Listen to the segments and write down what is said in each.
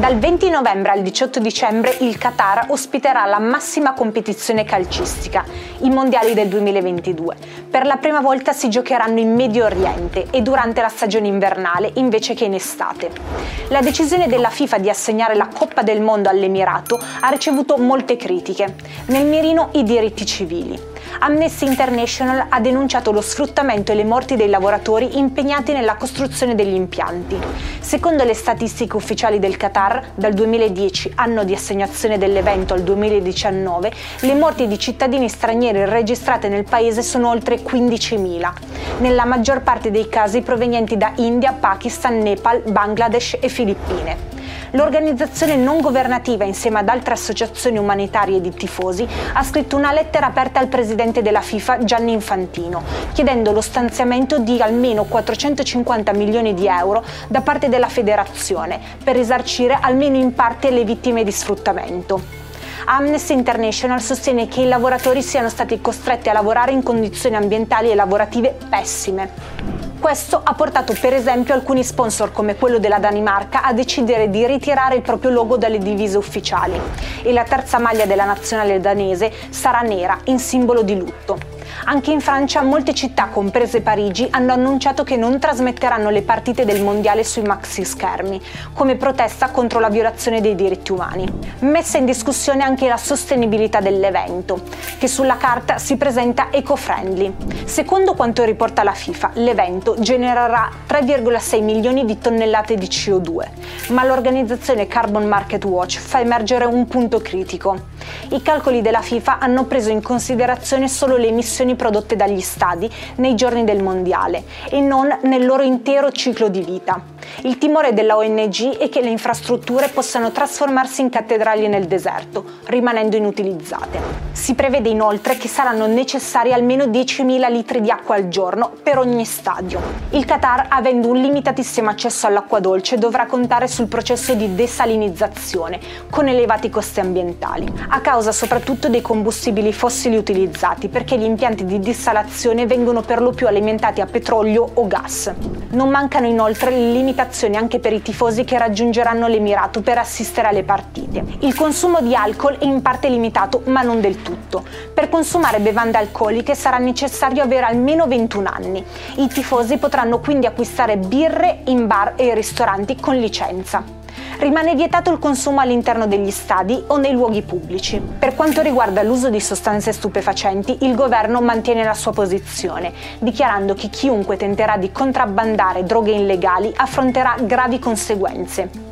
Dal 20 novembre al 18 dicembre il Qatar ospiterà la massima competizione calcistica, i mondiali del 2022. Per la prima volta si giocheranno in Medio Oriente e durante la stagione invernale invece che in estate. La decisione della FIFA di assegnare la Coppa del Mondo all'Emirato ha ricevuto molte critiche. Nel mirino i diritti civili. Amnesty International ha denunciato lo sfruttamento e le morti dei lavoratori impegnati nella costruzione degli impianti. Secondo le statistiche ufficiali del Qatar, dal 2010, anno di assegnazione dell'evento, al 2019, le morti di cittadini stranieri registrate nel paese sono oltre 15.000, nella maggior parte dei casi provenienti da India, Pakistan, Nepal, Bangladesh e Filippine l'organizzazione non governativa insieme ad altre associazioni umanitarie di tifosi ha scritto una lettera aperta al presidente della FIFA Gianni Infantino, chiedendo lo stanziamento di almeno 450 milioni di euro da parte della federazione per risarcire almeno in parte le vittime di sfruttamento. Amnesty International sostiene che i lavoratori siano stati costretti a lavorare in condizioni ambientali e lavorative pessime. Questo ha portato per esempio alcuni sponsor come quello della Danimarca a decidere di ritirare il proprio logo dalle divise ufficiali e la terza maglia della nazionale danese sarà nera in simbolo di lutto. Anche in Francia molte città, comprese Parigi, hanno annunciato che non trasmetteranno le partite del mondiale sui maxi schermi, come protesta contro la violazione dei diritti umani. Messa in discussione anche la sostenibilità dell'evento, che sulla carta si presenta eco-friendly. Secondo quanto riporta la FIFA, l'evento genererà 3,6 milioni di tonnellate di CO2, ma l'organizzazione Carbon Market Watch fa emergere un punto critico. I calcoli della FIFA hanno preso in considerazione solo le emissioni prodotte dagli stadi nei giorni del mondiale e non nel loro intero ciclo di vita. Il timore della ONG è che le infrastrutture possano trasformarsi in cattedrali nel deserto, rimanendo inutilizzate. Si prevede inoltre che saranno necessari almeno 10.000 litri di acqua al giorno per ogni stadio. Il Qatar, avendo un limitatissimo accesso all'acqua dolce, dovrà contare sul processo di desalinizzazione, con elevati costi ambientali, a causa soprattutto dei combustibili fossili utilizzati, perché gli impianti di dissalazione vengono per lo più alimentati a petrolio o gas. Non mancano inoltre le limitazioni anche per i tifosi che raggiungeranno l'Emirato per assistere alle partite. Il consumo di alcol è in parte limitato, ma non del tutto. Per consumare bevande alcoliche sarà necessario avere almeno 21 anni. I tifosi potranno quindi acquistare birre in bar e ristoranti con licenza rimane vietato il consumo all'interno degli stadi o nei luoghi pubblici. Per quanto riguarda l'uso di sostanze stupefacenti, il governo mantiene la sua posizione, dichiarando che chiunque tenterà di contrabbandare droghe illegali affronterà gravi conseguenze.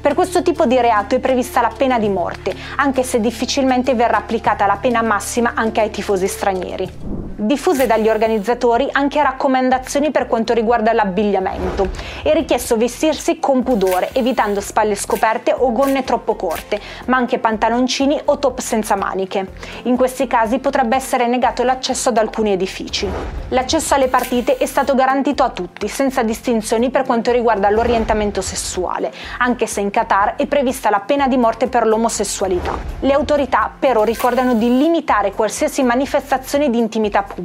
Per questo tipo di reato è prevista la pena di morte, anche se difficilmente verrà applicata la pena massima anche ai tifosi stranieri diffuse dagli organizzatori anche raccomandazioni per quanto riguarda l'abbigliamento. È richiesto vestirsi con pudore, evitando spalle scoperte o gonne troppo corte, ma anche pantaloncini o top senza maniche. In questi casi potrebbe essere negato l'accesso ad alcuni edifici. L'accesso alle partite è stato garantito a tutti, senza distinzioni per quanto riguarda l'orientamento sessuale, anche se in Qatar è prevista la pena di morte per l'omosessualità. Le autorità però ricordano di limitare qualsiasi manifestazione di intimità pubblica,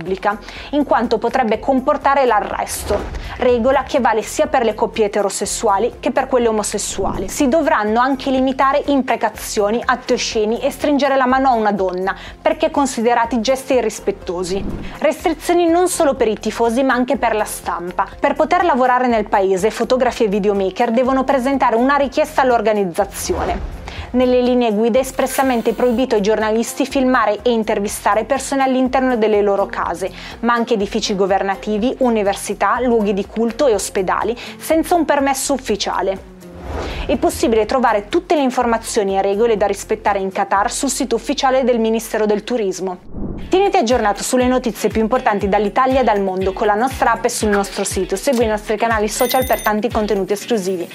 in quanto potrebbe comportare l'arresto, regola che vale sia per le coppie eterosessuali che per quelle omosessuali. Si dovranno anche limitare imprecazioni, atti osceni e stringere la mano a una donna, perché considerati gesti irrispettosi. Restrizioni non solo per i tifosi ma anche per la stampa. Per poter lavorare nel paese, fotografi e videomaker devono presentare una richiesta all'organizzazione. Nelle linee guida è espressamente proibito ai giornalisti filmare e intervistare persone all'interno delle loro case, ma anche edifici governativi, università, luoghi di culto e ospedali, senza un permesso ufficiale. È possibile trovare tutte le informazioni e regole da rispettare in Qatar sul sito ufficiale del Ministero del Turismo. Tieniti aggiornato sulle notizie più importanti dall'Italia e dal mondo con la nostra app e sul nostro sito. Segui i nostri canali social per tanti contenuti esclusivi.